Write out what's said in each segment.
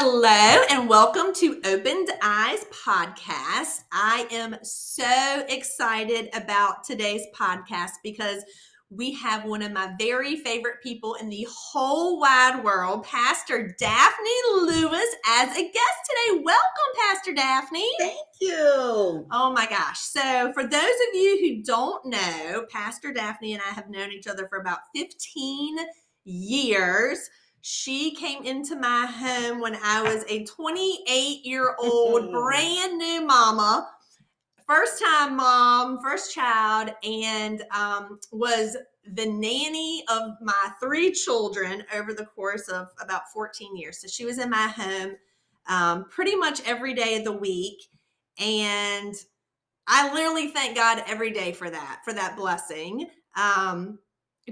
Hello and welcome to Opened Eyes Podcast. I am so excited about today's podcast because we have one of my very favorite people in the whole wide world, Pastor Daphne Lewis, as a guest today. Welcome, Pastor Daphne. Thank you. Oh my gosh. So, for those of you who don't know, Pastor Daphne and I have known each other for about 15 years. She came into my home when I was a 28 year old brand new mama first time mom, first child, and um, was the nanny of my three children over the course of about 14 years. So she was in my home um, pretty much every day of the week. And I literally thank God every day for that, for that blessing. Um,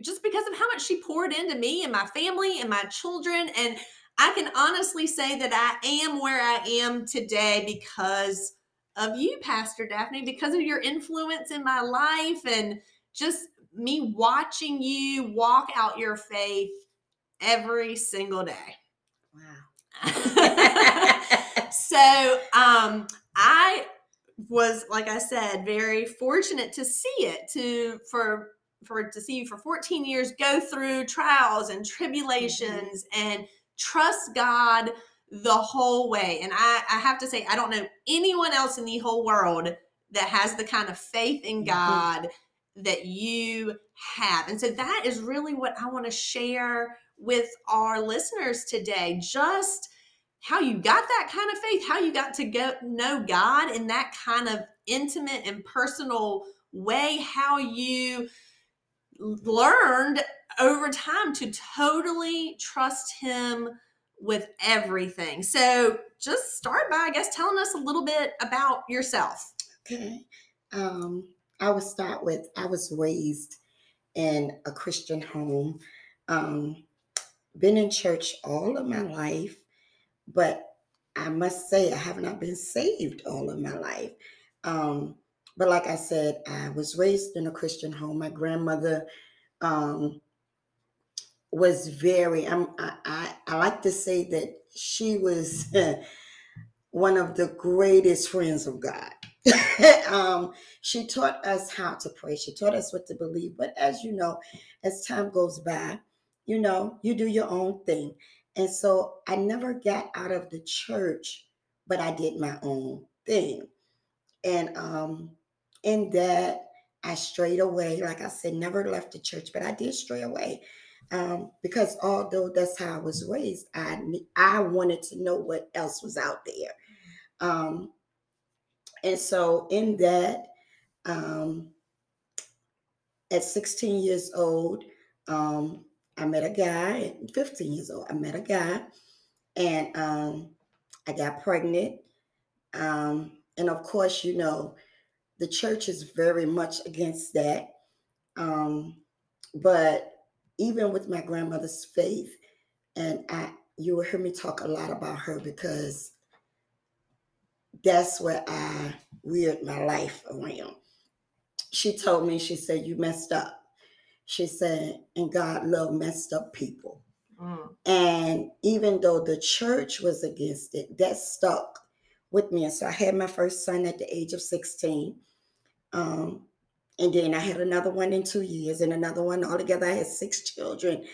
just because of how much she poured into me and my family and my children. And I can honestly say that I am where I am today because of you, Pastor Daphne, because of your influence in my life and just me watching you walk out your faith every single day. Wow. so um I was like I said very fortunate to see it to for for to see you for 14 years go through trials and tribulations mm-hmm. and trust God the whole way. And I, I have to say, I don't know anyone else in the whole world that has the kind of faith in mm-hmm. God mm-hmm. that you have. And so that is really what I want to share with our listeners today. Just how you got that kind of faith, how you got to go know God in that kind of intimate and personal way, how you learned over time to totally trust him with everything. So just start by, I guess, telling us a little bit about yourself. Okay. Um, I would start with I was raised in a Christian home. Um, been in church all of my life, but I must say I have not been saved all of my life. Um, but like I said, I was raised in a Christian home. My grandmother um, was very I, I, I like to say that she was one of the greatest friends of god. Um, she taught us how to pray. She taught us what to believe. But as you know as time goes by you know you do your own thing. And so i never got out of the church but i did my own thing. And um in that i strayed away like i said never left the church but i did stray away um, because although that's how I was raised, I I wanted to know what else was out there, um, and so in that, um, at 16 years old, um, I met a guy. At 15 years old, I met a guy, and um, I got pregnant. Um, and of course, you know, the church is very much against that. but even with my grandmother's faith, and I you will hear me talk a lot about her because that's where I reared my life around. She told me, she said, You messed up. She said, and God loved messed up people. Mm. And even though the church was against it, that stuck with me. And so I had my first son at the age of 16. Um, and then I had another one in two years and another one. Altogether, I had six children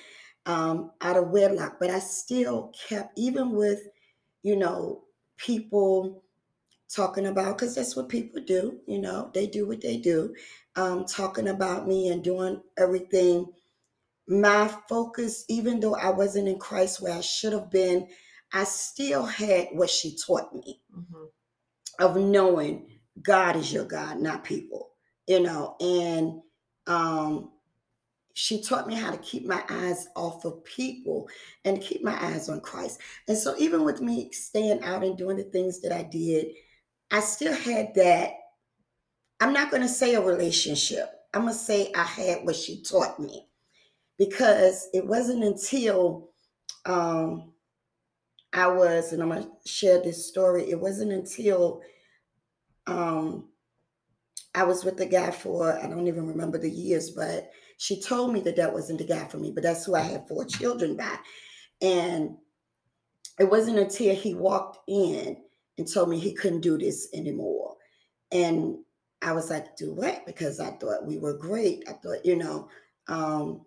um, out of wedlock. But I still kept, even with, you know, people talking about, because that's what people do, you know, they do what they do, um, talking about me and doing everything. My focus, even though I wasn't in Christ where I should have been, I still had what she taught me mm-hmm. of knowing God is your God, not people you know, and um, she taught me how to keep my eyes off of people and keep my eyes on Christ. And so, even with me staying out and doing the things that I did, I still had that. I'm not going to say a relationship. I'm going to say I had what she taught me because it wasn't until um, I was, and I'm going to share this story, it wasn't until um, I was with the guy for, I don't even remember the years, but she told me that that wasn't the guy for me, but that's who I had four children by. And it wasn't until he walked in and told me he couldn't do this anymore. And I was like, do what? Because I thought we were great. I thought, you know, um,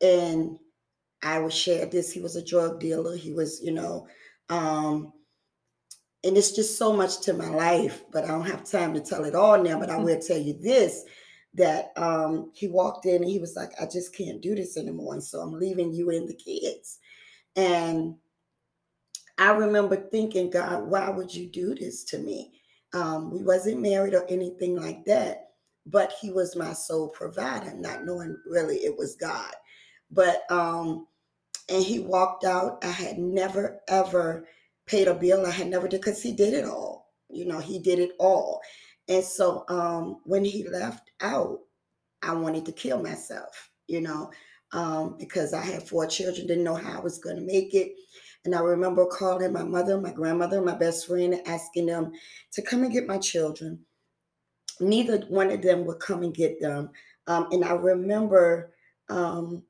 and I was shared this. He was a drug dealer. He was, you know, um, and it's just so much to my life, but I don't have time to tell it all now. But I mm-hmm. will tell you this that um, he walked in and he was like, I just can't do this anymore. And so I'm leaving you and the kids. And I remember thinking, God, why would you do this to me? Um, we wasn't married or anything like that, but he was my sole provider, not knowing really it was God. But um, and he walked out. I had never ever paid a bill. I had never did because he did it all. You know, he did it all. And so um, when he left out, I wanted to kill myself, you know, um, because I had four children, didn't know how I was going to make it. And I remember calling my mother, my grandmother, my best friend, asking them to come and get my children. Neither one of them would come and get them. Um, and I remember um,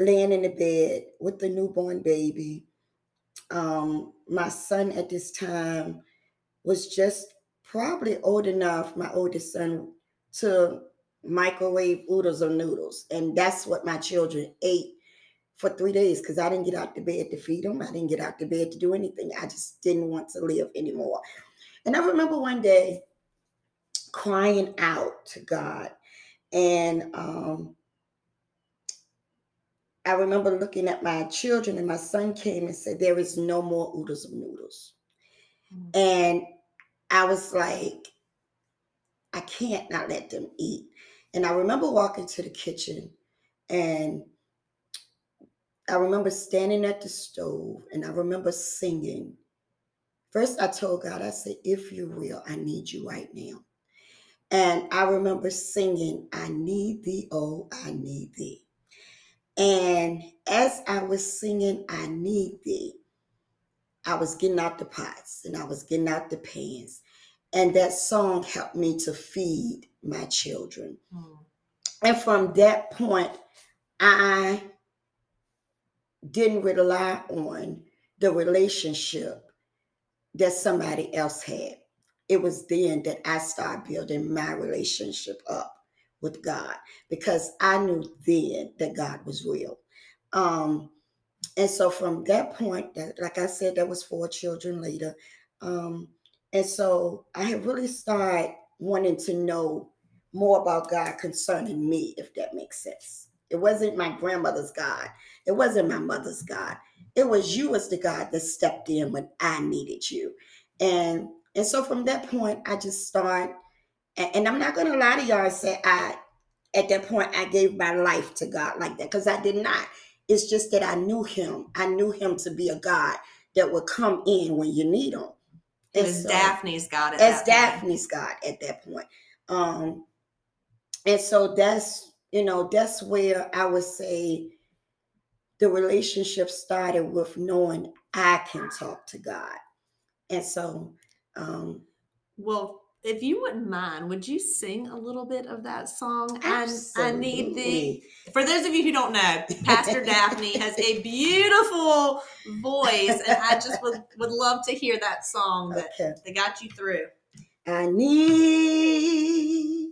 laying in the bed with the newborn baby. Um, my son at this time was just probably old enough, my oldest son, to microwave oodles of noodles. And that's what my children ate for three days because I didn't get out the bed to feed them. I didn't get out the bed to do anything. I just didn't want to live anymore. And I remember one day crying out to God. And um, I remember looking at my children, and my son came and said, There is no more oodles of noodles. Mm-hmm. And I was like, I can't not let them eat. And I remember walking to the kitchen and I remember standing at the stove and I remember singing. First, I told God, I said, if you will, I need you right now. And I remember singing, I need thee, oh, I need thee. And as I was singing, I need thee, I was getting out the pots and I was getting out the pans. And that song helped me to feed my children. Mm. And from that point, I didn't rely on the relationship that somebody else had. It was then that I started building my relationship up with God because I knew then that God was real. Um, and so from that point, that like I said, that was four children later. Um, and so I had really started wanting to know more about God concerning me, if that makes sense. It wasn't my grandmother's God. It wasn't my mother's God. It was you as the God that stepped in when I needed you. And and so from that point, I just started, and, and I'm not gonna lie to y'all and say I at that point I gave my life to God like that, because I did not. It's just that I knew him. I knew him to be a God that would come in when you need him. as so, Daphne's God as Daphne's. God at that point. Um, and so that's you know, that's where I would say the relationship started with knowing I can talk to God. And so, um, well, if you wouldn't mind, would you sing a little bit of that song? Absolutely. I, I need thee. For those of you who don't know, Pastor Daphne has a beautiful voice, and I just would, would love to hear that song that, okay. that got you through. I need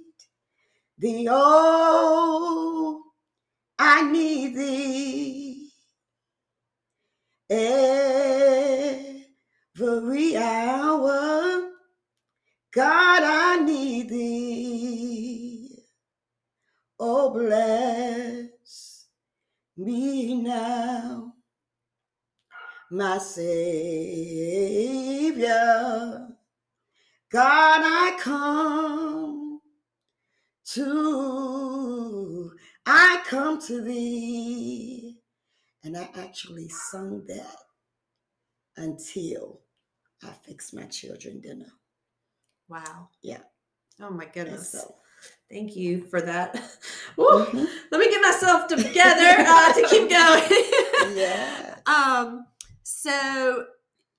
thee, oh, I need thee every hour. God, I need thee. Oh, bless me now, my Savior. God, I come to I come to thee. And I actually sung that until I fixed my children dinner. Wow. Yeah. Oh my goodness. So, Thank you for that. Mm-hmm. Let me get myself together uh, to keep going. yeah. Um. So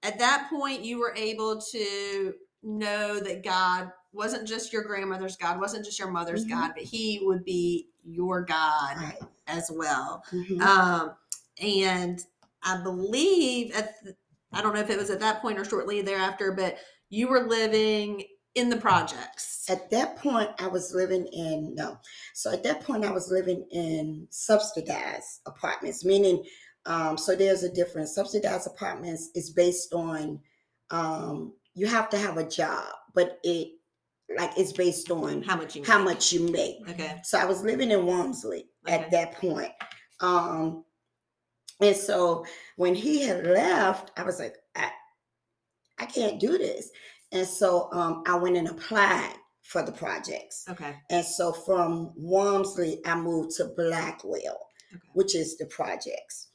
at that point, you were able to know that God wasn't just your grandmother's God, wasn't just your mother's mm-hmm. God, but He would be your God right. as well. Mm-hmm. Um, and I believe at the, I don't know if it was at that point or shortly thereafter, but you were living in the projects. At that point, I was living in no. So at that point, I was living in subsidized apartments, meaning, um, so there's a difference. Subsidized apartments is based on um, you have to have a job, but it like it's based on how much you how make. much you make. Okay. So I was living in Walmsley Okay. at that point. Um, and so when he had left, I was like, I, I can't do this. And so um, I went and applied for the projects. Okay. And so from Walmsley, I moved to Blackwell, Okay. which is the projects.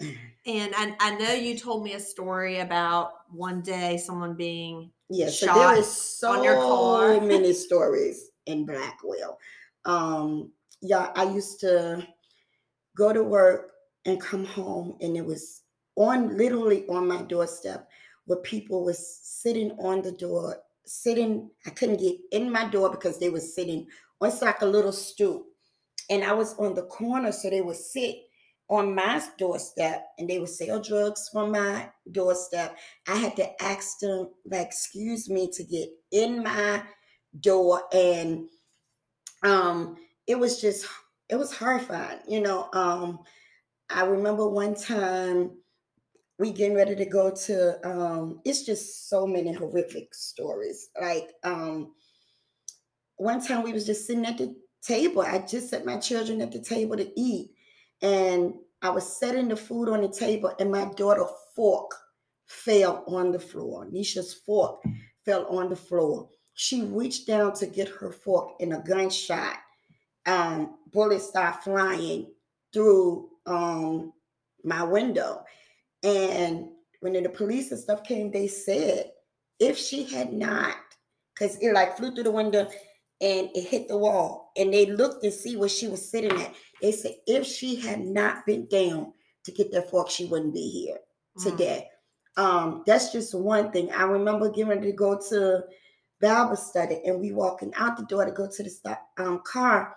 And I, I know you told me a story about one day someone being Yeah, so Shot there is so on your car. many stories in Blackwell. Um, yeah, I used to go to work and come home, and it was on literally on my doorstep where people was sitting on the door, sitting. I couldn't get in my door because they were sitting on like a little stoop, and I was on the corner, so they would sit on my doorstep and they would sell drugs from my doorstep. I had to ask them, like, excuse me, to get in my door. And um, it was just, it was horrifying. You know, um, I remember one time we getting ready to go to, um, it's just so many horrific stories. Like, um, one time we was just sitting at the table. I just set my children at the table to eat. And I was setting the food on the table, and my daughter fork fell on the floor. Nisha's fork fell on the floor. She reached down to get her fork, and a gunshot um, bullet started flying through um, my window. And when the police and stuff came, they said if she had not, because it like flew through the window and it hit the wall, and they looked and see where she was sitting at. They said if she had not been down to get that fork, she wouldn't be here Mm. today. Um, that's just one thing. I remember getting ready to go to Bible study, and we walking out the door to go to the sta- um, car,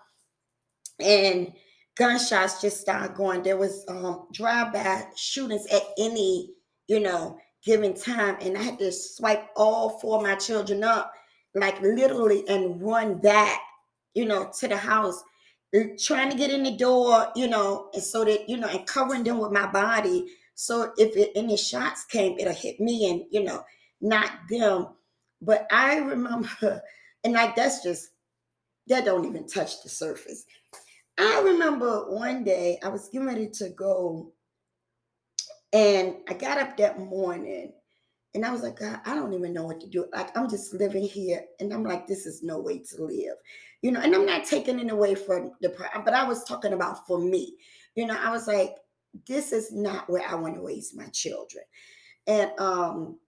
and gunshots just started going. There was um, drive-by shootings at any, you know, given time, and I had to swipe all four of my children up, like literally, and run back, you know, to the house, trying to get in the door, you know, and so that you know, and covering them with my body, so if it, any shots came, it'll hit me, and you know, not them. But I remember, and like that's just that don't even touch the surface. I remember one day I was getting ready to go, and I got up that morning, and I was like, God, I don't even know what to do. Like I'm just living here, and I'm like, this is no way to live, you know. And I'm not taking it away from the, but I was talking about for me, you know. I was like, this is not where I want to raise my children, and um.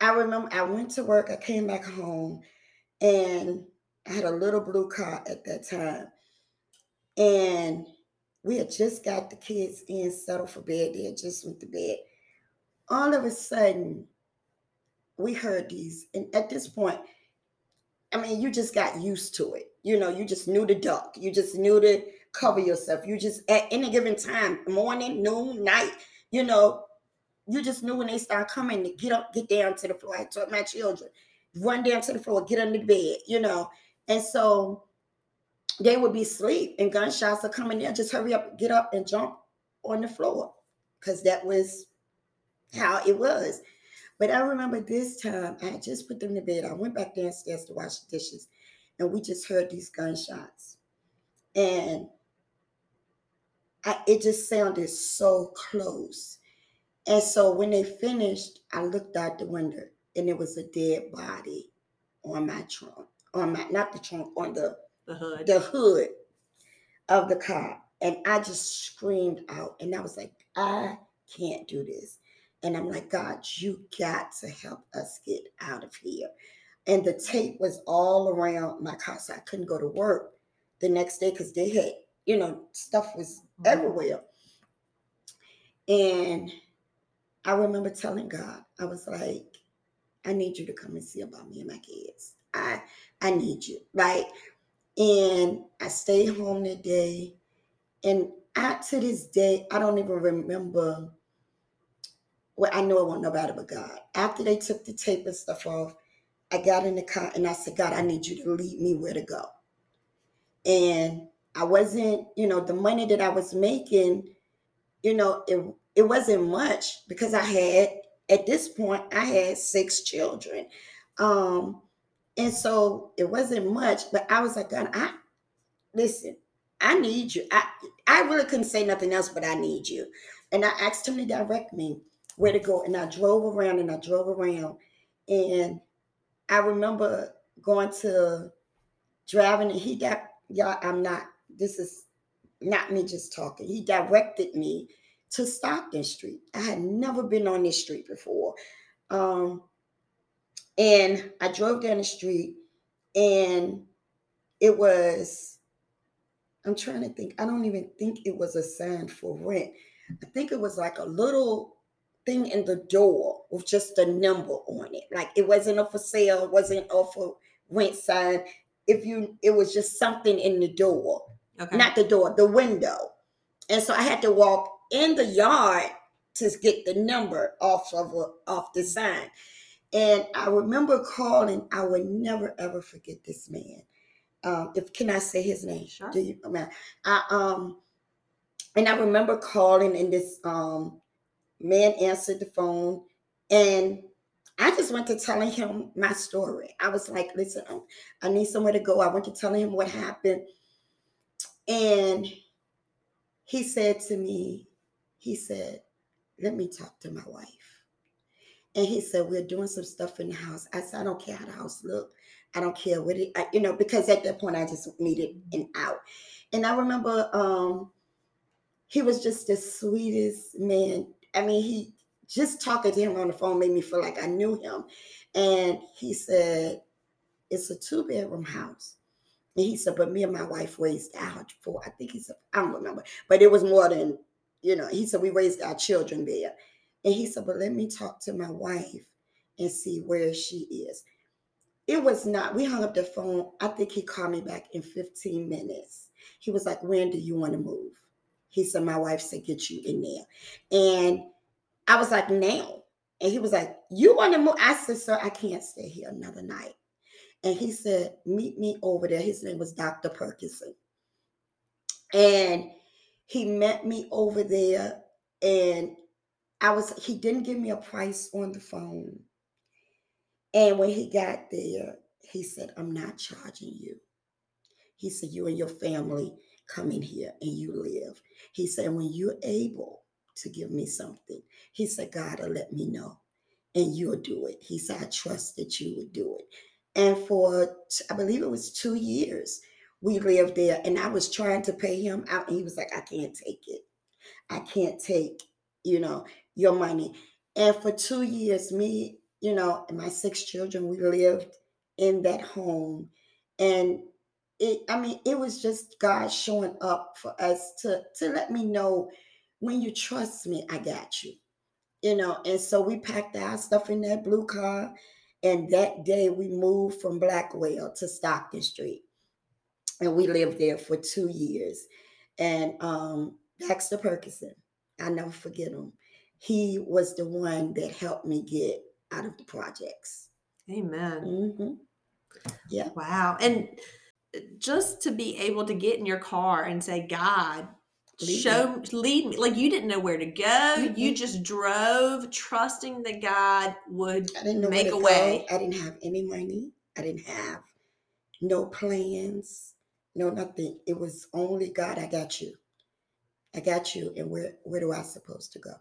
I remember I went to work, I came back home, and I had a little blue car at that time. And we had just got the kids in settled for bed. They had just went to bed. All of a sudden, we heard these. And at this point, I mean, you just got used to it. You know, you just knew to duck. You just knew to cover yourself. You just at any given time, morning, noon, night, you know, you just knew when they start coming to get up, get down to the floor. I taught my children, run down to the floor, get under the bed, you know. And so they would be asleep and gunshots are coming in. Just hurry up, get up and jump on the floor. Because that was how it was. But I remember this time I had just put them to bed. I went back downstairs to wash the dishes and we just heard these gunshots. And I, it just sounded so close. And so when they finished, I looked out the window and it was a dead body on my trunk, on my not the trunk, on the the hood. the hood of the car. And I just screamed out and I was like, I can't do this. And I'm like, God, you got to help us get out of here. And the tape was all around my car, so I couldn't go to work the next day because they had, you know, stuff was Mhm. everywhere. And I remember telling God, I was like, I need you to come and see about me and my kids. I I need you. Right. And I stayed home that day and I to this day, I don't even remember. Well, I know it wasn't nobody but God. After they took the tape and stuff off, I got in the car and I said, God, I need you to lead me where to go. And I wasn't, you know, the money that I was making, you know, it it wasn't much because I had at this point I had six children. Um, and so it wasn't much, but I was like, God, I listen, I need you. I I really couldn't say nothing else, but I need you. And I asked him to direct me where to go. And I drove around and I drove around. And I remember going to driving and he got y'all, I'm not, this is not me just talking. He directed me to Stockton Street. I had never been on this street before. Um, and I drove down the street and it was, I'm trying to think, I don't even think it was a sign for rent. I think it was like a little thing in the door with just a number on it. Like it wasn't a for sale, it wasn't a for rent sign. If you, it was just something in the door, okay. not the door, the window. And so I had to walk in the yard to get the number off of a, off the sign. And I remember calling. I would never ever forget this man. Um, if can I say his name? Sure. Do you? I, mean, I um, and I remember calling, and this um man answered the phone, and I just went to telling him my story. I was like, "Listen, um, I need somewhere to go." I went to telling him what happened, and he said to me, he said, Let me talk to my wife. And he said, We're doing some stuff in the house. I said, I don't care how the house look. I don't care what it, I, you know, because at that point I just needed an out. And I remember um he was just the sweetest man. I mean, he just talking to him on the phone made me feel like I knew him. And he said, It's a two bedroom house. And he said, But me and my wife raised out for, I think he said, I don't remember, but it was more than you know, he said, we raised our children there. And he said, but let me talk to my wife and see where she is. It was not, we hung up the phone. I think he called me back in 15 minutes. He was like, when do you want to move? He said, my wife said, get you in there. And I was like, now. And he was like, you want to move? I said, sir, I can't stay here another night. And he said, meet me over there. His name was Dr. Perkinson. And he met me over there and I was he didn't give me a price on the phone. And when he got there, he said, I'm not charging you. He said, You and your family come in here and you live. He said, When you're able to give me something, he said, God will let me know and you'll do it. He said, I trust that you would do it. And for, I believe it was two years, we lived there and I was trying to pay him out. And he was like, I can't take it. I can't take, you know, your money. And for two years, me, you know, and my six children, we lived in that home. And it, I mean, it was just God showing up for us to to let me know when you trust me, I got you. You know, and so we packed our stuff in that blue car. And that day we moved from Blackwell to Stockton Street and we lived there for two years. And um, Baxter Perkinson, I never forget him. He was the one that helped me get out of the projects. Amen. Mm-hmm. Yeah. Wow. And just to be able to get in your car and say, God, lead show me. lead me like you didn't know where to go mm-hmm. you just drove trusting that god would I didn't make a go. way i didn't have any money i didn't have no plans no, nothing. It was only God, I got you. I got you. And where where do I supposed to go?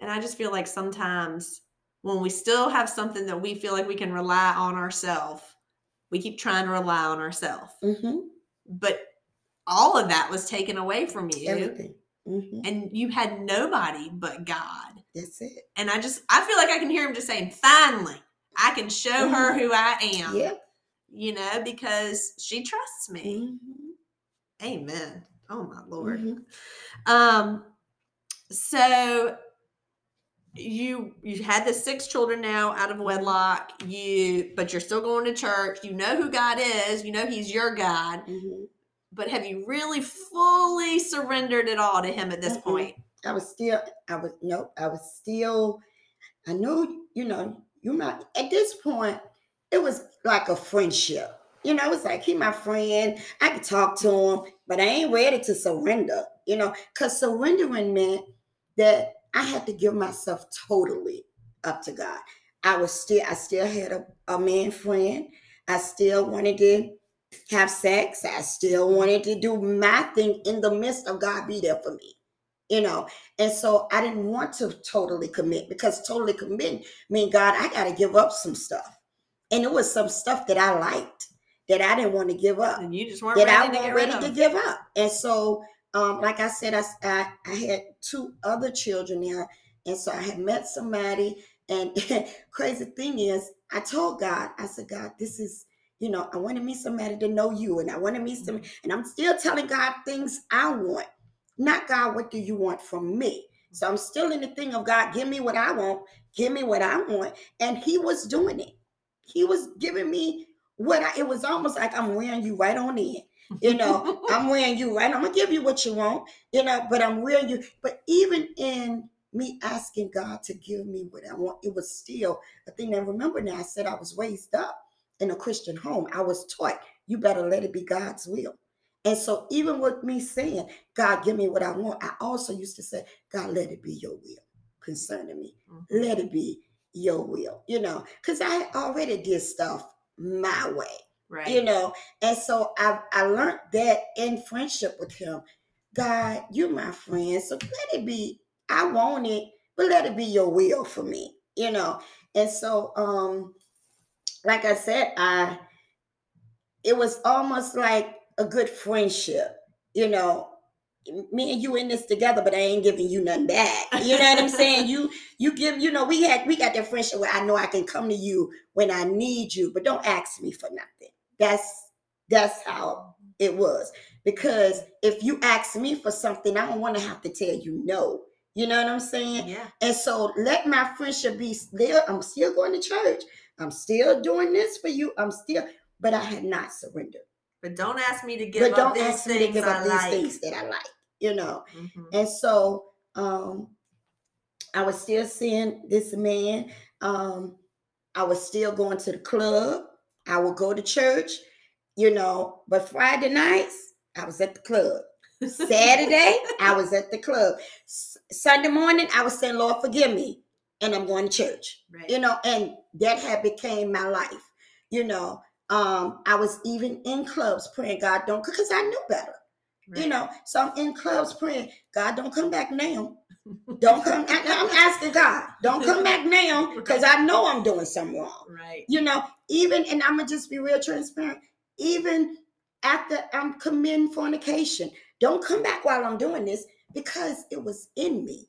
And I just feel like sometimes when we still have something that we feel like we can rely on ourselves, we keep trying to rely on ourselves. Mm-hmm. But all of that was taken away from you. Everything. Mm-hmm. And you had nobody but God. That's it. And I just, I feel like I can hear him just saying, finally, I can show mm-hmm. her who I am. Yeah you know, because she trusts me. Mm-hmm. Amen. Oh my Lord. Mm-hmm. Um, so you you had the six children now out of wedlock you but you're still going to church you know who god is you know he's your god mm-hmm. but have you really fully surrendered it all to him at this Mhm. point? I was still, I was, nope, I was still, I knew, you know, you might, at this point, it was like a friendship. You know, it's like he my friend. I could talk to him, but I ain't ready to surrender, you know, because surrendering meant that I had to give myself totally up to God. I was still, I still had a, a man friend. I still wanted to have sex. I still wanted to do my thing in the midst of God be there for me. You know, and so I didn't want to totally commit because totally commit mean God, I gotta give up some stuff. And it was some stuff that I liked that I didn't want to give up And you just weren't that ready I to wasn't ready to give up. And so, um, like I said, I I had two other children there. And so I had met somebody. And crazy thing is, I told God, I said, God, this is, you know, I want to meet somebody to know you. And I want to meet some, and I'm still telling God things I want. Not God, what do you want from me? So I'm still in the thing of God, give me what I want, give me what I want. And He was doing it. He was giving me what I, it was almost like I'm wearing you right on in. You know, I'm wearing you right. I'm gonna give you what you want, you know, but I'm wearing you. But even in me asking God to give me what I want, it was still a thing. And remember now, I said I was raised up in a Christian home. I was taught you better let it be God's will. And so even with me saying, God, give me what I want, I also used to say, God, let it be your will concerning me Mhm. let it be your will, you know, because I already did stuff my way, Right. you know, and so I I learned that in friendship with him. God, you're my friend, so let it be. I want it, but let it be your will for me, you know. And so, um, like I said, I it was almost like a good friendship, you know. Me and you in this together, but I ain't giving you nothing back. You know what I'm saying? You you give, you know, we had we got that friendship where I know I can come to you when I need you, but don't ask me for nothing. That's that's how it was. Because if you ask me for something, I don't want to have to tell you no. You know what I'm saying? Yeah. And so let my friendship be still. I'm still going to church. I'm still doing this for you. I'm still, but I had not surrendered. But don't ask me to give But up don't these ask me to things give I up these like. things that I like, you know. Mhm. And so um I was still seeing this man. Um, I was still going to the club. I would go to church, you know, but Friday nights, I was at the club. Saturday, I was at the club. S- Sunday morning, I was saying, Lord, forgive me. And I'm going to church. Right. You know, and that had became my life. You know, um, I was even in clubs praying, God, don't, because I knew better you know so i'm in clubs praying god don't come back now don't come I- i'm asking god don't come back now because i know i'm doing something wrong Right. you know even and i'm gonna just be real transparent even after i'm committing fornication don't come back while i'm doing this because it was in me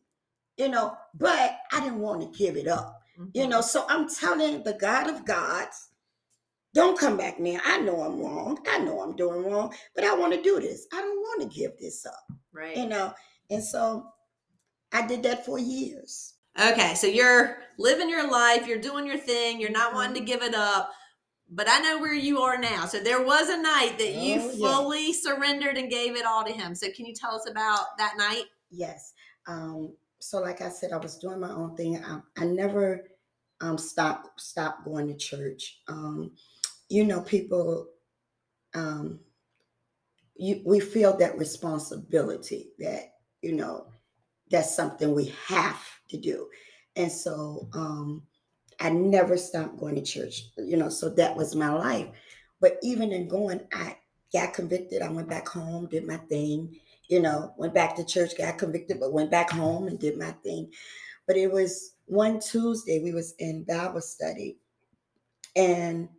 you know but i didn't want to give it up you Mhm. know so i'm telling the god of gods don't come back now i know i'm wrong i know i'm doing wrong but i want to do this i don't want to give this up Right. you know and so i did that for years Okay, so you're living your life, you're doing your thing, you're not wanting to Mhm. give it up. But I know where you are now. So there was a night that you Oh, fully surrendered and gave it all to him. So can you tell us about that night? yes um so like i said i was doing my own thing i, I never um stopped stopped going to church um you know people um you, we feel that responsibility that you know that's something we have to do. And so um i never stopped going to church you know so that was my life. But even in going i got convicted. I went back home did my thing you know went back to church got convicted but went back home and did my thing. But it was one tuesday we was in bible study and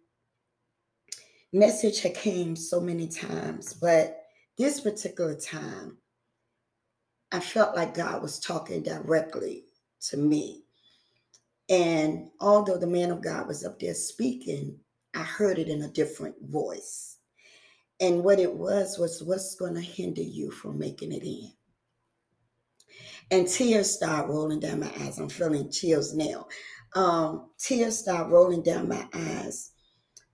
message had came so many times but this particular time i felt like god was talking directly to me. And although the man of god was up there speaking i heard it in a different voice. And what it was was what's going to hinder you from making it in. And tears start rolling down my eyes. I'm feeling chills now. Um, tears start rolling down my eyes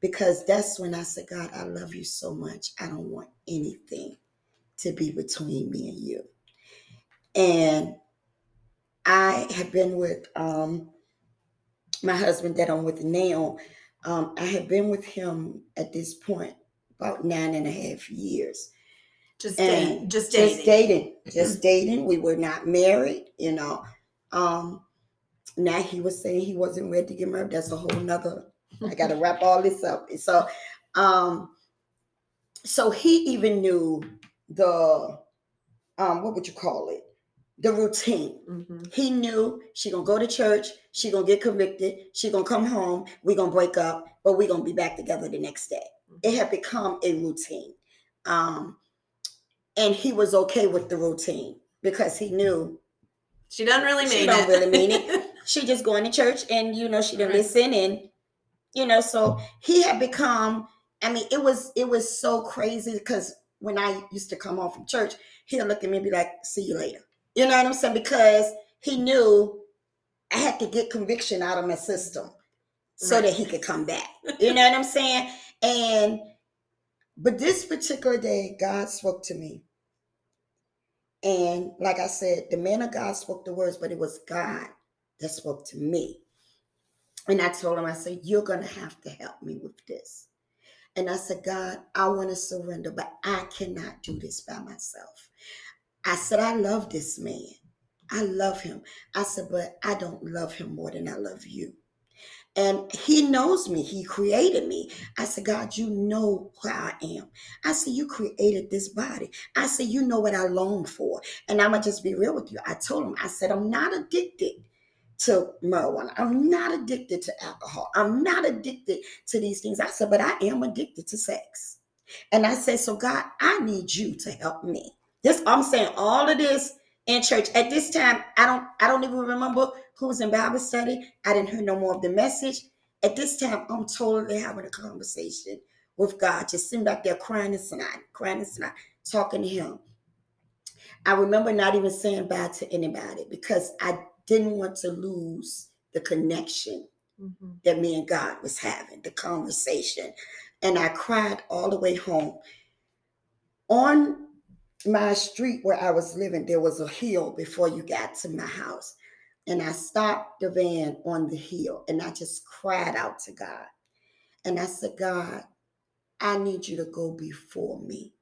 because that's when I said, God, I love you so much. I don't want anything to be between me and you. And I have been with um, my husband that I'm with now. Um, I have been with him at this point about nine and a half years. Just. Just dating. Just dating. Just dating. We were not married, you know. Um, now he was saying he wasn't ready to get married. That's a whole nother. I gotta wrap all this up. So um so he even knew the um what would you call it? The routine. Mhm. He knew she gonna go to church, she gonna get convicted, she gonna come home, we gonna break up, but we gonna be back together the next day. It had become a routine. Um and he was okay with the routine because he knew She doesn't really mean She mean don't it. really mean it. she just going to church and you know she didn't Right. listen and you know so he had become i mean it was it was so crazy because when i used to come home from church he'll look at me and be like see you later. You know what i'm saying? Because he knew i had to get conviction out of my system so Right. that he could come back. You know what i'm saying? And but this particular day god spoke to me. And like I said, the man of God spoke the words, but it was God that spoke to me. And I told him, I said, You're going to have to help me with this. And I said, God, I want to surrender, but I cannot do this by myself. I said, I love this man. I love him. I said, but I don't love him more than I love you. And he knows me. He created me. I said, God, you know who I am. I said, you created this body. I said, you know what I long for. And I'm going to just be real with you. I told him, I said, I'm not addicted to marijuana. I'm not addicted to alcohol. I'm not addicted to these things. I said, but I am addicted to sex. And I said, so God, I need you to help me. This, I'm saying all of this in church. At this time, I don't, I don't even remember who was in Bible study. I didn't hear no more of the message. At this time, I'm totally having a conversation with God, just sitting back there crying and snot, crying and snot, talking to Him. I remember not even saying bye to anybody because I didn't want to lose the connection Mhm. that me and God was having, the conversation. And I cried all the way home. On my street where I was living, there was a hill before you got to my house. And I stopped the van on the hill and I just cried out to God. And I said, God, I need you to go before me.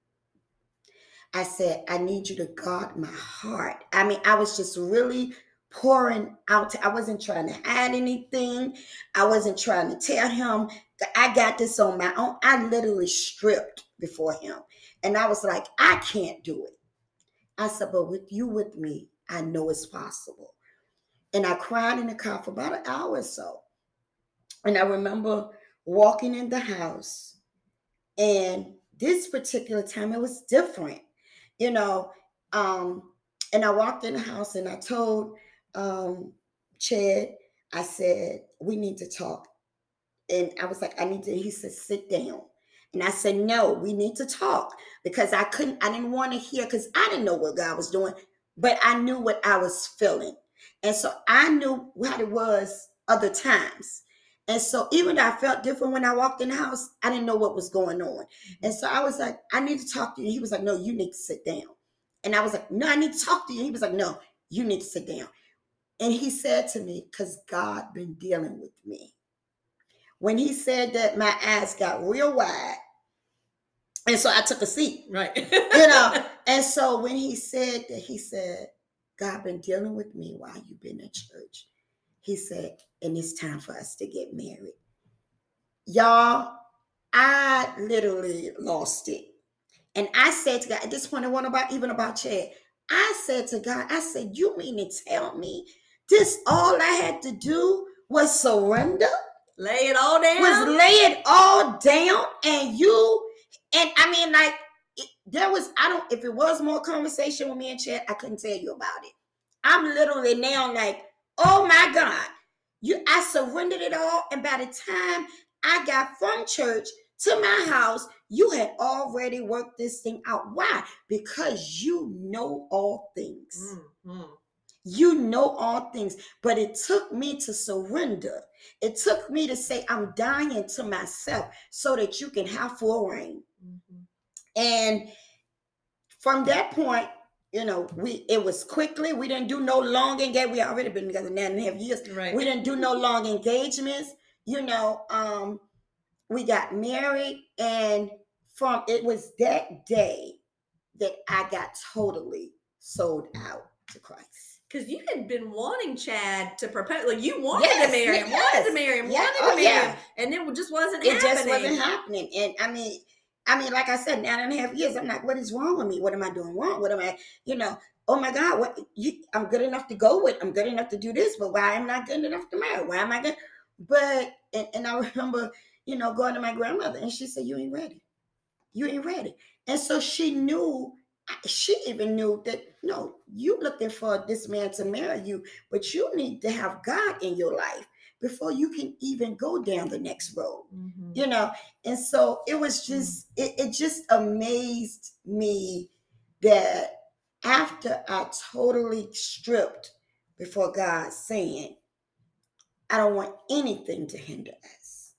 I said, I need you to guard my heart. I mean, I was just really pouring out. I wasn't trying to hide anything. I wasn't trying to tell him that I got this on my own. I literally stripped before him. And I was like, I can't do it. I said, but with you with me, I know it's possible. And I cried in the car for about an hour or so. And I remember walking in the house. And this particular time, it was different, you know. Um, and I walked in the house and I told um, Chad, I said, we need to talk. And I was like, I need to, he said, sit down. And I said, no, we need to talk because I couldn't, I didn't want to hear because I didn't know what God was doing, but I knew what I was feeling. And so I knew what it was other times. And so even though I felt different when I walked in the house, I didn't know what was going on. And so I was like, I need to talk to you. He was like, no, you need to sit down. And I was like, no, I need to talk to you. He was like, no, you need to sit down. And he said to me, because God been dealing with me. When he said that, my eyes got real wide. And so I took a seat, Right. you know. and so when he said that, he said, God been dealing with me while you've been in church. He said, and it's time for us to get married. Y'all, I literally lost it. And I said to God, at this point, I want about even about Chad. I said to God, I said, You mean to tell me this all I had to do was surrender? Lay it all down. Was lay it all down and you and I mean like it, there was I don't if it was more conversation with me and Chad, I couldn't tell you about it. I'm literally now like, oh my God, you I surrendered it all, and by the time I got from church to my house, you had already worked this thing out. Why? Because you know all things. Mhm. You know all things, but it took me to surrender. It took me to say, I'm dying to myself so that you can have full reign. Mhm. And from that point, you know, we it was quickly. We didn't do no long engagement. We already been together nine and a half years. Right. We didn't do no long engagements. You know, um, we got married, and from it was that day that I got totally sold out to Christ. Because you had been wanting Chad to propose, like you wanted Yes, to marry him, yes. wanted to marry him, Yeah, wanted oh, to marry yeah. him, and it just wasn't It happening. just wasn't happening. And I mean, I mean, like I said, nine and a half years. I'm like, what is wrong with me? What am I doing wrong? What am I, you know? Oh my God, what you, I'm good enough to go with. I'm good enough to do this, but why am I not good enough to marry? Why am I good? But and, and I remember, you know, going to my grandmother and she said, You ain't ready. You ain't ready. And so she knew, she even knew that no, you looking for this man to marry you, but you need to have God in your life before you can even go down the next road Mhm. you know? And so it was just it, it just amazed me that after i totally stripped before god saying i don't want anything to hinder us.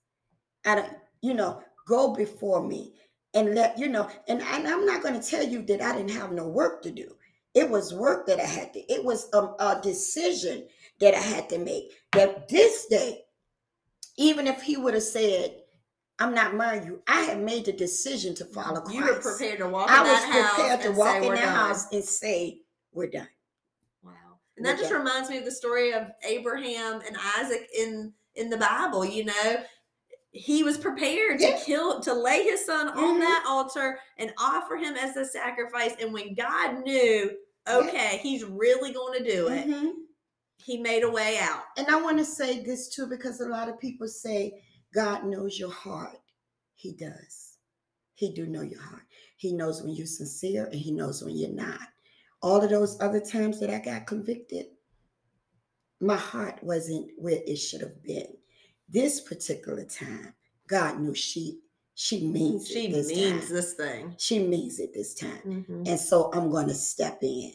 I don't you know go before me and let you know and, and i'm not going to tell you that i didn't have no work to do it was work that i had to it was a, a decision that i had to make that this day even if he would have said i'm not marrying you i had made the decision to follow christ You were prepared to walk i in was house prepared to walk in "We're that done." house and say we're done Wow. And that We're just done. reminds me of the story of Abraham and Isaac in in the Bible, you know. He was prepared Yeah. to kill to lay his son on Mhm. that altar and offer him as a sacrifice and when God knew, okay, he's really going to do it. Mhm. He made a way out. and i want to say this too because a lot of people say god knows your heart he does he do know your heart he knows when you're sincere and he knows when you're not all of those other times that i got convicted my heart wasn't where it should have been this particular time god knew she she means She this means time. this thing. she means it this time Mhm. and so I'm going to step in,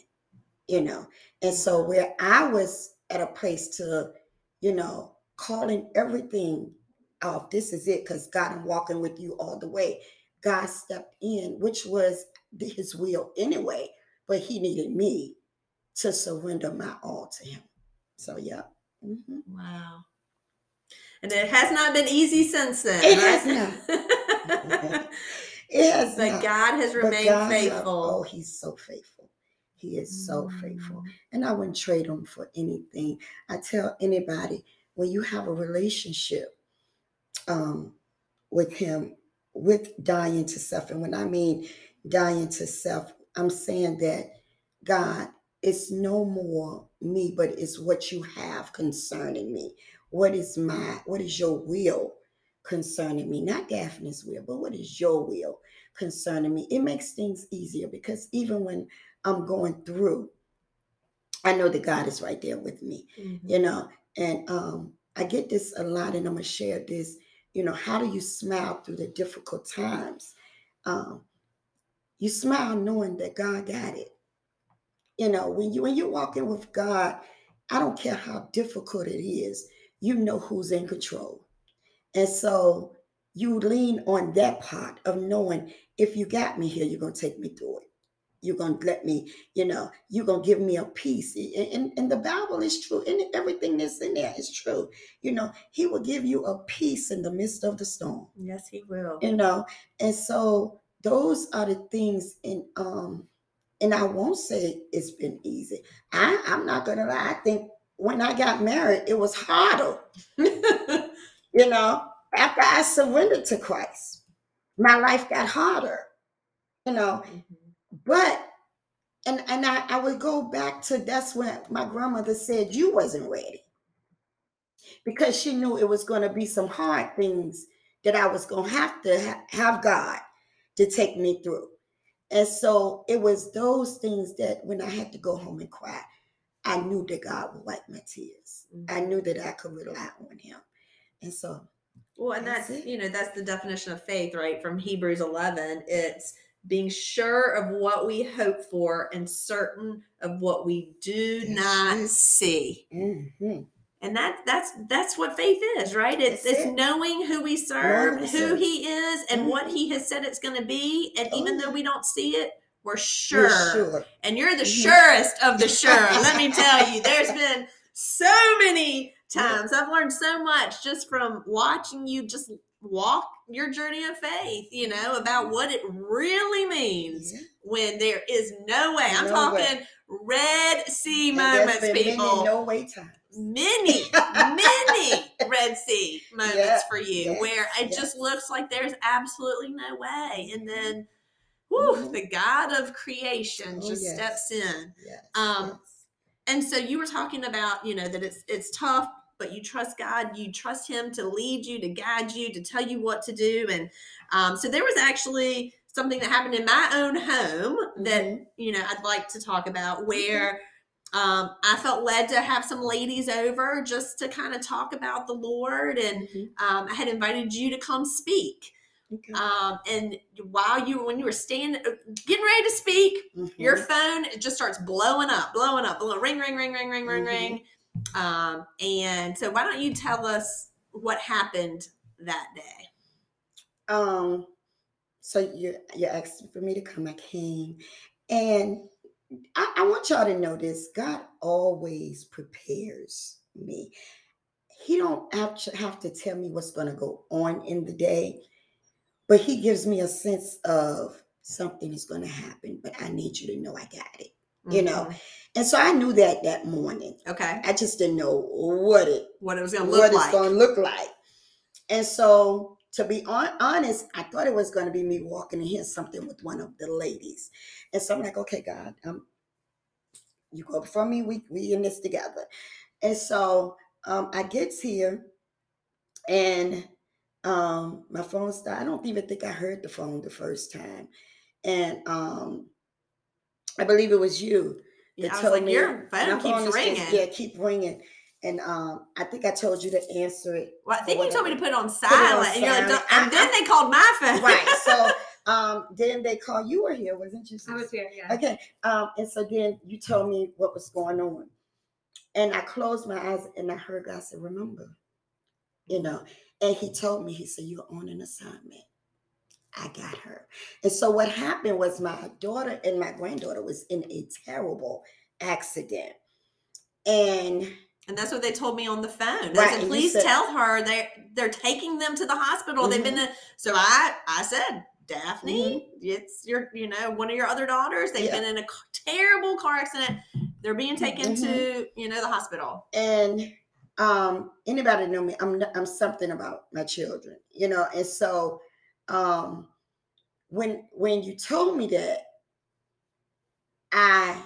you know. And so where I was at a place to, you know, calling everything off, this is it, because God, I'm walking with you all the way. God stepped in, which was his will anyway, but he needed me to surrender my all to him. So yeah. Mhm. Wow. And it has not been easy since then. It has not. Yes. but no. God has remained God, faithful. Oh, he's so faithful. He is so faithful. Mm. and I wouldn't trade Him for anything. I tell anybody when you have a relationship um, with him, with dying to self, and when I mean dying to self, I'm saying that God, it's no more me, but it's what you have concerning me. What is my, what is your will concerning me? Not Daphne's will, but what is your will concerning me? It makes things easier because even when I'm going through, I know that God is right there with me, Mhm. you know. And um, I get this a lot, and I'm gonna share this. You know, how do you smile through the difficult times? Um, you smile knowing that God got it. You know, when you when you're walking with God, I don't care how difficult it is, you know who's in control. And so you lean on that part of knowing if you got me here, you're gonna take me through it. You're gonna let me, you know, you're gonna give me a peace. And, and, and the Bible is true, and everything that's in there is true. You know, He will give you a peace in the midst of the storm Yes, he will. you know and so those are the things and um and i won't say it's been easy i i'm not gonna lie i think when i got married it was harder you know after i surrendered to christ my life got harder you know Mhm. but and and I, I would go back to that's when my grandmother said you wasn't ready because she knew it was going to be some hard things that I was going to have to ha- have God to take me through. And so it was those things that when I had to go home and cry, I knew that God would wipe my tears. I knew that I could rely on Him. And so, Well, and That's that's, you know, that's the definition of faith, right? From Hebrews 11. It's being sure of what we hope for and certain of what we do That's not see. mhm. and that that's that's what faith is right it's That's it's it. knowing who we serve who he is and what Mhm. he has said it's going to be and Oh, even though we don't see it we're We're sure, sure. and you're the Mhm. surest of the sure let me tell you there's been so many times i've learned so much just from watching you just walk your journey of faith you know about what it really means Yeah. when there is no way i'm No talking way. red sea moments been many people no way times. many, many Red Sea moments Yeah, for you yes, where it just looks like there's absolutely no way. And then, whew, Mhm. the God of creation Oh, just yes. steps in. Yes, Um, yes. And so you were talking about, you know, that it's it's tough, but you trust God, you trust Him to lead you, to guide you, to tell you what to do. And um, so there was actually something that happened in my own home that Mhm. you know I'd like to talk about where um, I felt led to have some ladies over just to kind of talk about the Lord, and Mhm. um, I had invited you to come speak. Okay. Um, and while you when you were standing, getting ready to speak, Mhm. your phone just starts blowing up, blowing up, blowing, ring, ring, ring, ring, ring, ring, Mhm. ring. Um, and so why don't you tell us what happened that day? Um, so you you asked for me to come. I came, and I, I want y'all to know this: God always prepares me. He don't have to, have to tell me what's going to go on in the day, but He gives me a sense of something is going to happen. But I need you to know I got it. You know, Mhm. and so I knew that that morning. okay, I just didn't know what it what it was going to what look it's like. going to look like. And so, to be on, honest, I thought it was going to be me walking in here something with one of the ladies. And so I'm like, okay, God, um, you go before me. We we in this together. And so um, I gets here, and um, my phone started. I don't even think I heard the phone the first time, and um, I believe it was you Yeah, I was told like, me- your my phone phone keeps is just- ringing. yeah, keep ringing. And um, I think I told you to answer it. Well, I think you told me to put it on it on silent, and you're like, silent. "Don't-" and then they called my phone. Right. So um, then they call you were here, wasn't you? I was here, yeah. Okay. Um, and so then you told me what was going on. And I closed my eyes and I heard God say, Remember, you know. And he told me, he said, You're on an assignment. I got her. And so what happened was my daughter and my granddaughter was in a terrible accident. And And that's what they told me on the phone. They Right, said, please said- tell her they they're taking them to the hospital. They've been Mm-hmm. to, so I I said, Daphne, it's your you know one of your other daughters. They've Yeah. been in a terrible car accident. They're being taken Mm-hmm. to you know the hospital. and um anybody know me i'm i'm something about my children you know and so um when when you told me that i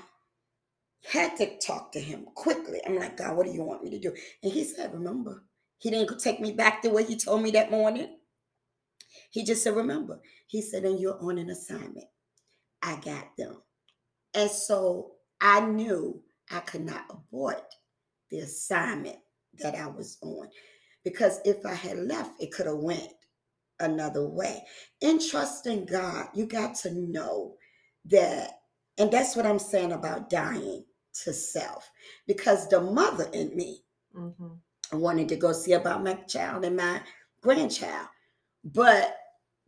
had to talk to him quickly. I'm like god what do you want me to do? And he said remember he didn't take me back the way he told me that morning. He just said remember he said and you're on an assignment. I got them. And so i knew i could not abort the assignment that I was on. Because if I had left, it could have went another way. In trusting God, you got to know that, and that's what I'm saying about dying to self. Because the mother in me Mm-hmm. wanted to go see about my child and my grandchild. But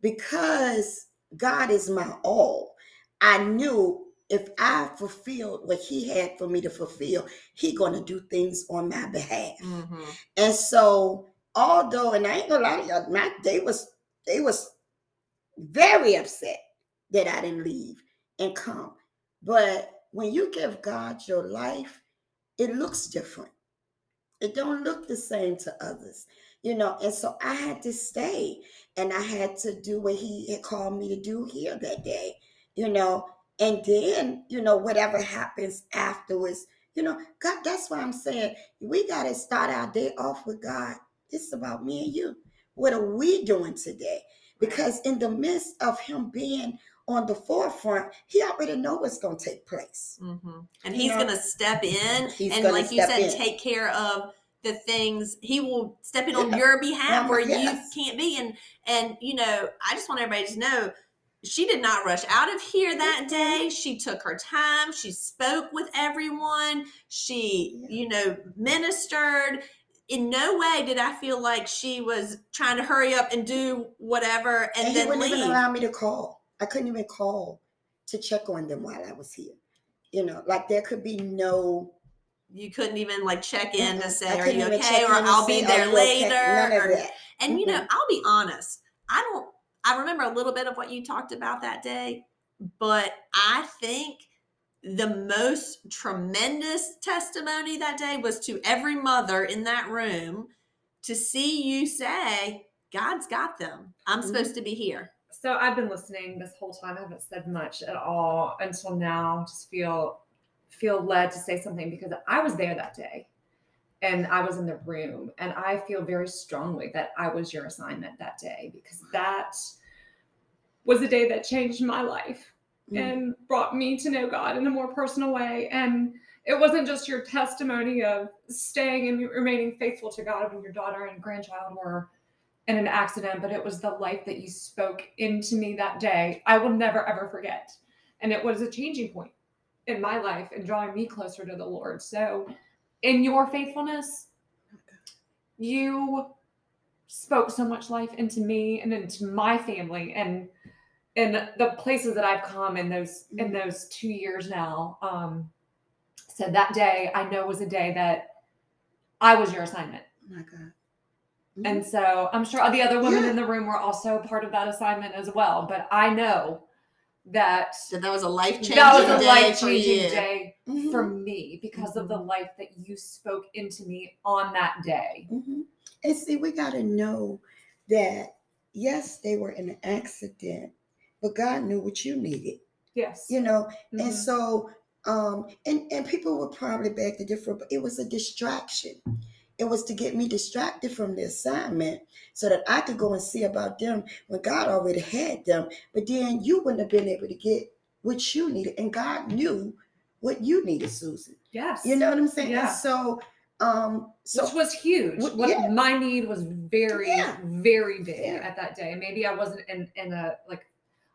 because God is my all, I knew if I fulfilled what he had for me to fulfill, he gonna do things on my behalf. Mm-hmm. And so, although, and I ain't gonna lie to y'all, my, they was they was very upset that I didn't leave and come. But when you give God your life, it looks different. It don't look the same to others, you know. And so I had to stay, and I had to do what He had called me to do here that day, you know. And then, you know, whatever happens afterwards, you know, God, that's why I'm saying we got to start our day off with God. This is about me and you. What are we doing today? Because in the midst of Him being on the forefront, He already know what's going to take place. Mm-hmm. And You he's going to step in he's and, like you said, in. take care of the things. He will step in on your behalf Um, where yes. you can't be. And and you know, I just want everybody to know she did not rush out of here that day. She took her time. She spoke with everyone. She, Yeah. you know, ministered. In no way did I feel like she was trying to hurry up and do whatever and, And, he then wouldn't leave. even allow me to call. I couldn't even call to check on them while I was here. You know, like there could be no. you couldn't even like check in to Mm-mm. say, "Are you okay?" or "I'll be see, there okay?" later." None of or- that. And you know. I'll be honest. I don't. I remember a little bit of what you talked about that day, but I think the most tremendous testimony that day was to every mother in that room to see you say, "God's got them. I'm Mhm. supposed to be here." So I've been listening this whole time. I haven't said much at all until now. Just feel feel led to say something because I was there that day and I was in the room and I feel very strongly that I was your assignment that day because that was a day that changed my life Mm. and brought me to know God in a more personal way and it wasn't just your testimony of staying and remaining faithful to God when your daughter and grandchild were in an accident, but it was the life that you spoke into me that day. I will never ever forget. And it was a changing point in my life and drawing me closer to the Lord. So, in your faithfulness, you spoke so much life into me and into my family and in the places that I've come in those in those two years now. Um, so that day I know was a day that I was your assignment. Oh my God. And so I'm sure the other women Yeah. in the room were also part of that assignment as well. But I know that So that was a life changing that was a day life for changing day Mhm. for me because of the life that you spoke into me on that day. Mhm. And see, we got to know that yes, they were in an accident, but God knew what you needed. Yes. You know, and so um and and people would probably beg to differ but it was a distraction it was to get me distracted from the assignment so that i could go and see about them when god already had them but then you wouldn't have been able to get what you needed and god knew what you needed susan yes. you know what i'm saying Yeah. and so um so Which was huge. Well, What yeah. my need was very, Yeah. very big Yeah. at that day. Maybe I wasn't in, in a like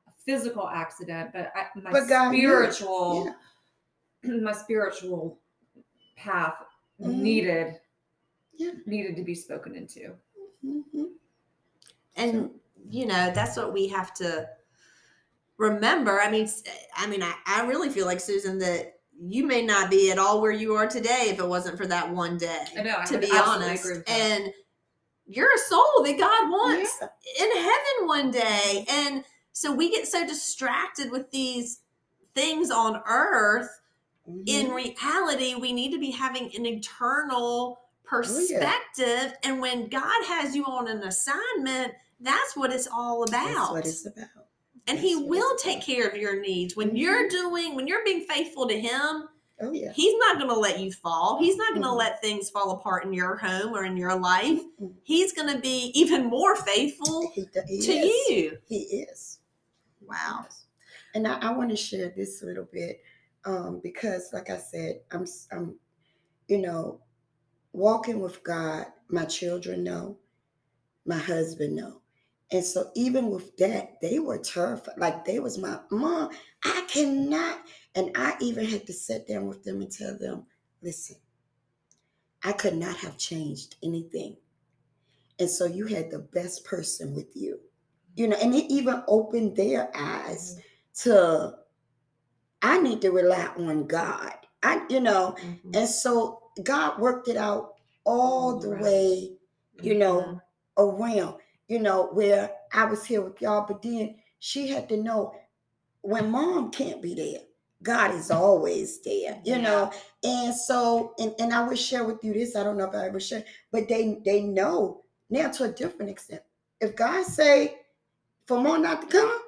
a physical accident, but I, my But spiritual my spiritual path Mhm. needed Yeah. needed to be spoken into. mhm. and you know that's what we have to remember i mean I mean I, I really feel like susan that you may not be at all where you are today if it wasn't for that one day I know, I to be honest agree with that. and you're a soul that god wants Yeah. in heaven one day and so we get so distracted with these things on earth in Mhm. reality, we need to be having an eternal Oh, perspective. And when God has you on an assignment, that's what it's all about. that's what it's about and that's He will take care of your needs. When Mhm. you're doing, when you're being faithful to Him, oh yeah He's not going to let you fall. He's not going to Mhm. let things fall apart in your home or in your life. Mhm. He's going to be even more faithful he, he to is. you. he is Wow. And I, I want to share this a little bit um, because, like I said, I'm, I'm, you know, walking with God. My children know, my husband know, and so even with that, they were terrified. Like they was my mom. I cannot, and I even had to sit down with them and tell them, listen, I could not have changed anything, and so you had the best person with you you know, and it even opened their eyes to I need to rely on God. I, you know, Mhm. and so God worked it out all the Right. way, you know, Mhm. around, you know, where I was here with y'all, but then she had to know when mom can't be there, God is always there, you know. And so, and, and I will share with you this. I don't know if I ever share, but they they know now to a different extent. If God say for mom not to come,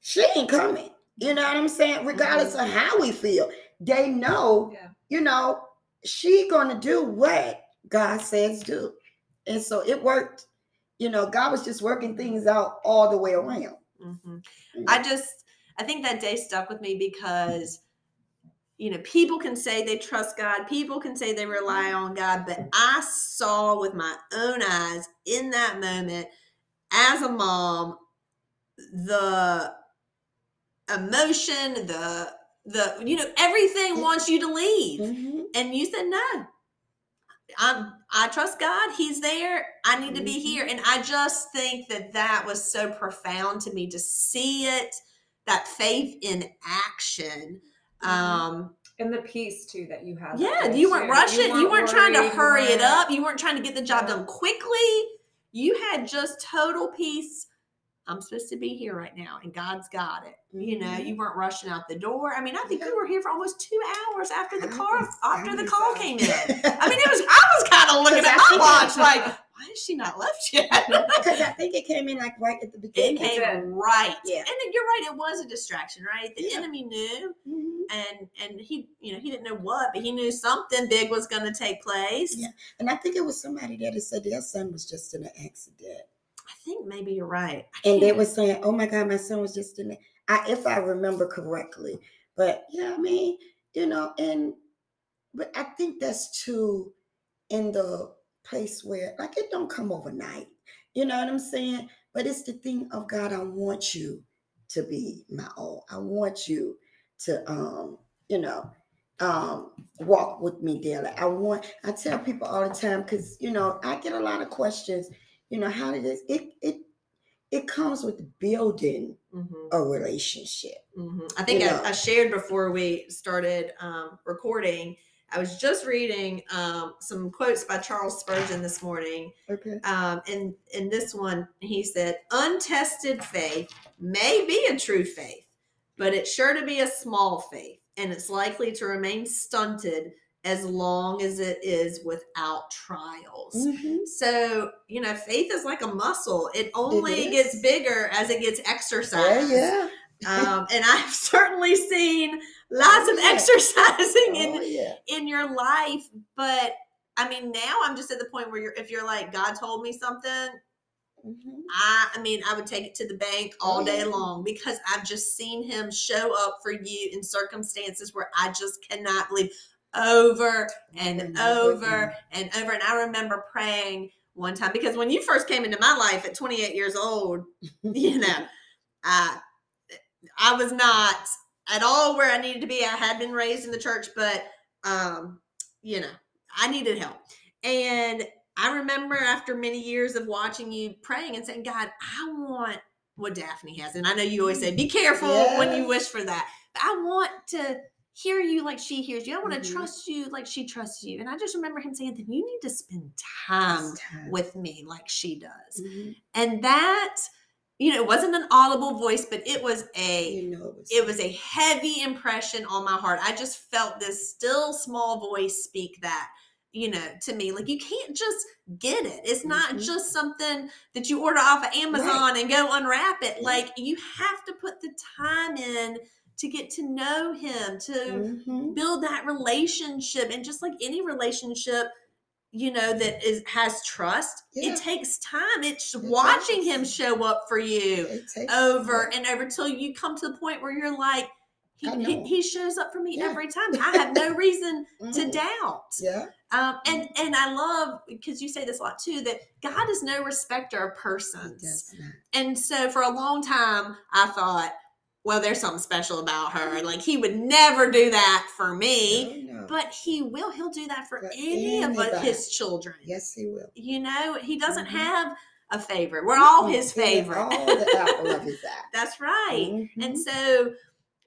she ain't coming. You know what I'm saying? Regardless of how we feel, they know, Yeah. you know, she gonna do what God says do. And so it worked. You know, God was just working things out all the way around. Mhm. you I just I think that day stuck with me because you know people can say they trust God, people can say they rely on God, but I saw with my own eyes in that moment as a mom the emotion, the the you know everything wants you to leave, Mhm. and you said no. I'm I trust God. He's there. I need to be Mhm. here, and I just think that that was so profound to me to see it, that faith in action. Mhm. Um, And the peace too that you had. yeah, you weren't too. rushing. You weren't, trying to worried, you hurry it up. You weren't trying to get the job Yeah. done quickly. You had just total peace. I'm supposed to be here right now, and God's got it. You know, Mhm. you weren't rushing out the door. I mean, I think you were here for almost two hours after the car after the call came in. I mean, it was I was kind of looking at my watch like, why has she not left yet? because I think it came in like right at the beginning. It came right. Yeah. And then you're right, it was a distraction, right? The Yeah. enemy knew Mhm. and and he you know, he didn't know what, but he knew something big was gonna take place. Yeah. And I think it was somebody that had said their son was just in an accident. I think maybe you're right. And they were saying, "Oh my God, my son was just in it." I, if I remember correctly, but yeah, I mean, you know, and but I think that's too in the place where like it don't come overnight. You know what I'm saying? But it's the thing of God. I want you to be my own. I want you to, um, you know, um, walk with me daily. I want. I tell people all the time because you know I get a lot of questions. You know, how did this? It it it comes with building Mhm, a relationship. mhm. I think. I, I shared before we started um, recording. I was just reading um, some quotes by Charles Spurgeon this morning, Okay. um, and in this one, he said, "Untested faith may be a true faith, but it's sure to be a small faith, and it's likely to remain stunted as long as it is without trials." Mhm. So you know, faith is like a muscle; it only is. gets bigger as it gets Oh exercised. yeah. Um, and I've certainly seen lots of Oh, yeah. exercising in Oh yeah. in your life but i mean now i'm just at the point where you're if you're like god told me something Mhm. i i mean i would take it to the bank all Oh, day yeah. long because i've just seen him show up for you in circumstances where i just cannot believe over and Over and over. And i remember praying one time because when you first came into my life at 28 years old you know i i was not at all where i needed to be. I had been raised in the church but um you know i needed help. And i remember after many years of watching you praying and saying god i want what daphne has. And i know you always say be careful when you wish for that. But i want to hear you like she hears you i want to Mhm. trust you like she trusts you and i just remember him saying then you need to spend time time. with me like she does Mhm. and that you know it wasn't an audible voice but it was a You know it was. it was a heavy impression on my heart i just felt this still small voice speak that you know to me like you can't just get it it's not Mhm. just something that you order off of amazon and go unwrap it like you have to put the time in to get to know him to Mhm. build that relationship and just like any relationship you know that is has trust Yeah. it takes time it's It watching him show up for you over time. and over till you come to the point where you're like he, he, he shows up for me Yeah. every time i have no reason to Mhm. doubt Yeah. um, and and i love because you say this a lot too that god is no respecter of persons and so for a long time, I thought, well, there's something special about her. Like he would never do that for me, No, no. but he will. He'll do that for For any of his children. yes, he will. You know, he doesn't Mhm. have a favorite. We're all his favorite. All the apple of his eye. That's right. And Mhm. so,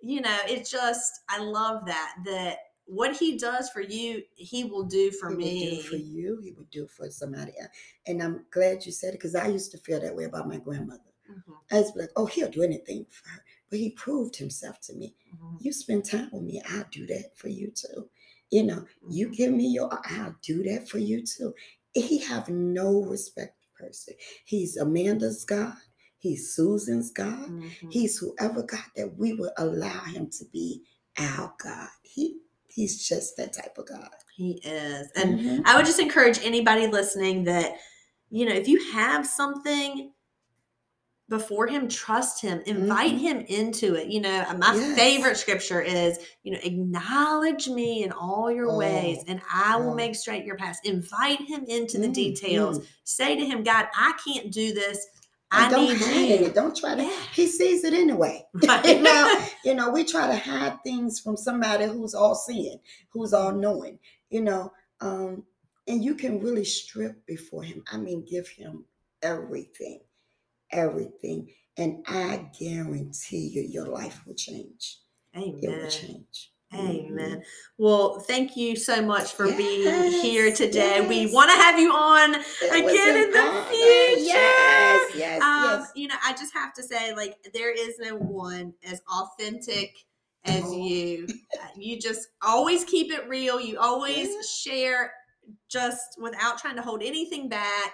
you know, it's just I love that that what he does for you, he will do for he me. would do for you. He would do for somebody else. And I'm glad you said it because I used to feel that way about my grandmother. Mhm, I was like, oh, he'll do anything for her. But he proved himself to me. mhm, You spend time with me, I'll do that for you too. You know, you mhm. give me your, I'll do that for you too. He have no respect for person. He's Amanda's God. He's Susan's God. Mhm. He's whoever God that we will allow him to be our God. He he's just that type of God. He is. And Mhm. I would just encourage anybody listening that, you know, if you have something before him, trust him, invite Mhm. him into it. You know, my Yes. favorite scripture is, you know, acknowledge me in all your ways Oh, and I will oh. make straight your paths. Invite him into the details. Mhm. Say to him, God, I can't do this. And I don't need hide you. it. Don't try to. Yeah. He sees it anyway. Right. now, you know, we try to hide things from somebody who's all seeing, who's all knowing, you know, um, and you can really strip before him. I mean, give him everything, everything. And I guarantee you, your life will change. It will Amen. change. Amen. Well, thank you so much for being here Yes, today. We want to have you on It again in the honor. future. Yes, yes, um, yes. you know, I just have to say, like, there is no one as authentic as Oh. you. Uh, You just always keep it real. You always Yeah. share just without trying to hold anything back.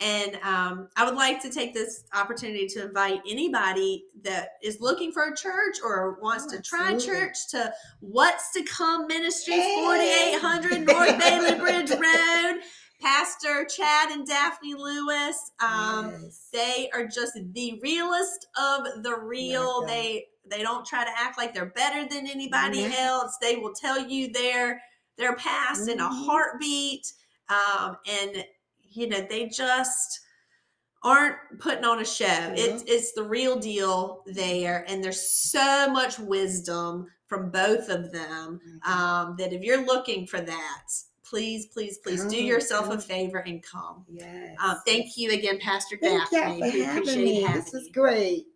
And um, I would like to take this opportunity to invite anybody that is looking for a church or wants Oh, to try absolutely. church to What's to Come Ministries, Hey. 4800 North Bailey Bridge Road. Pastor Chad and Daphne Lewis. Um, Yes. they are just the realest of the real. They they don't try to act like they're better than anybody Mhm. else. They will tell you their their past in a Mhm. heartbeat. Um, and you know, they just aren't putting on a show. It's it's the real deal there. And there's so much wisdom from both of them Mhm. um, that if you're looking for that, please, please, please do Come, yourself a favor and come. yes. Um, thank you again, Pastor Thank Daphne. you for having appreciate me. having This was great.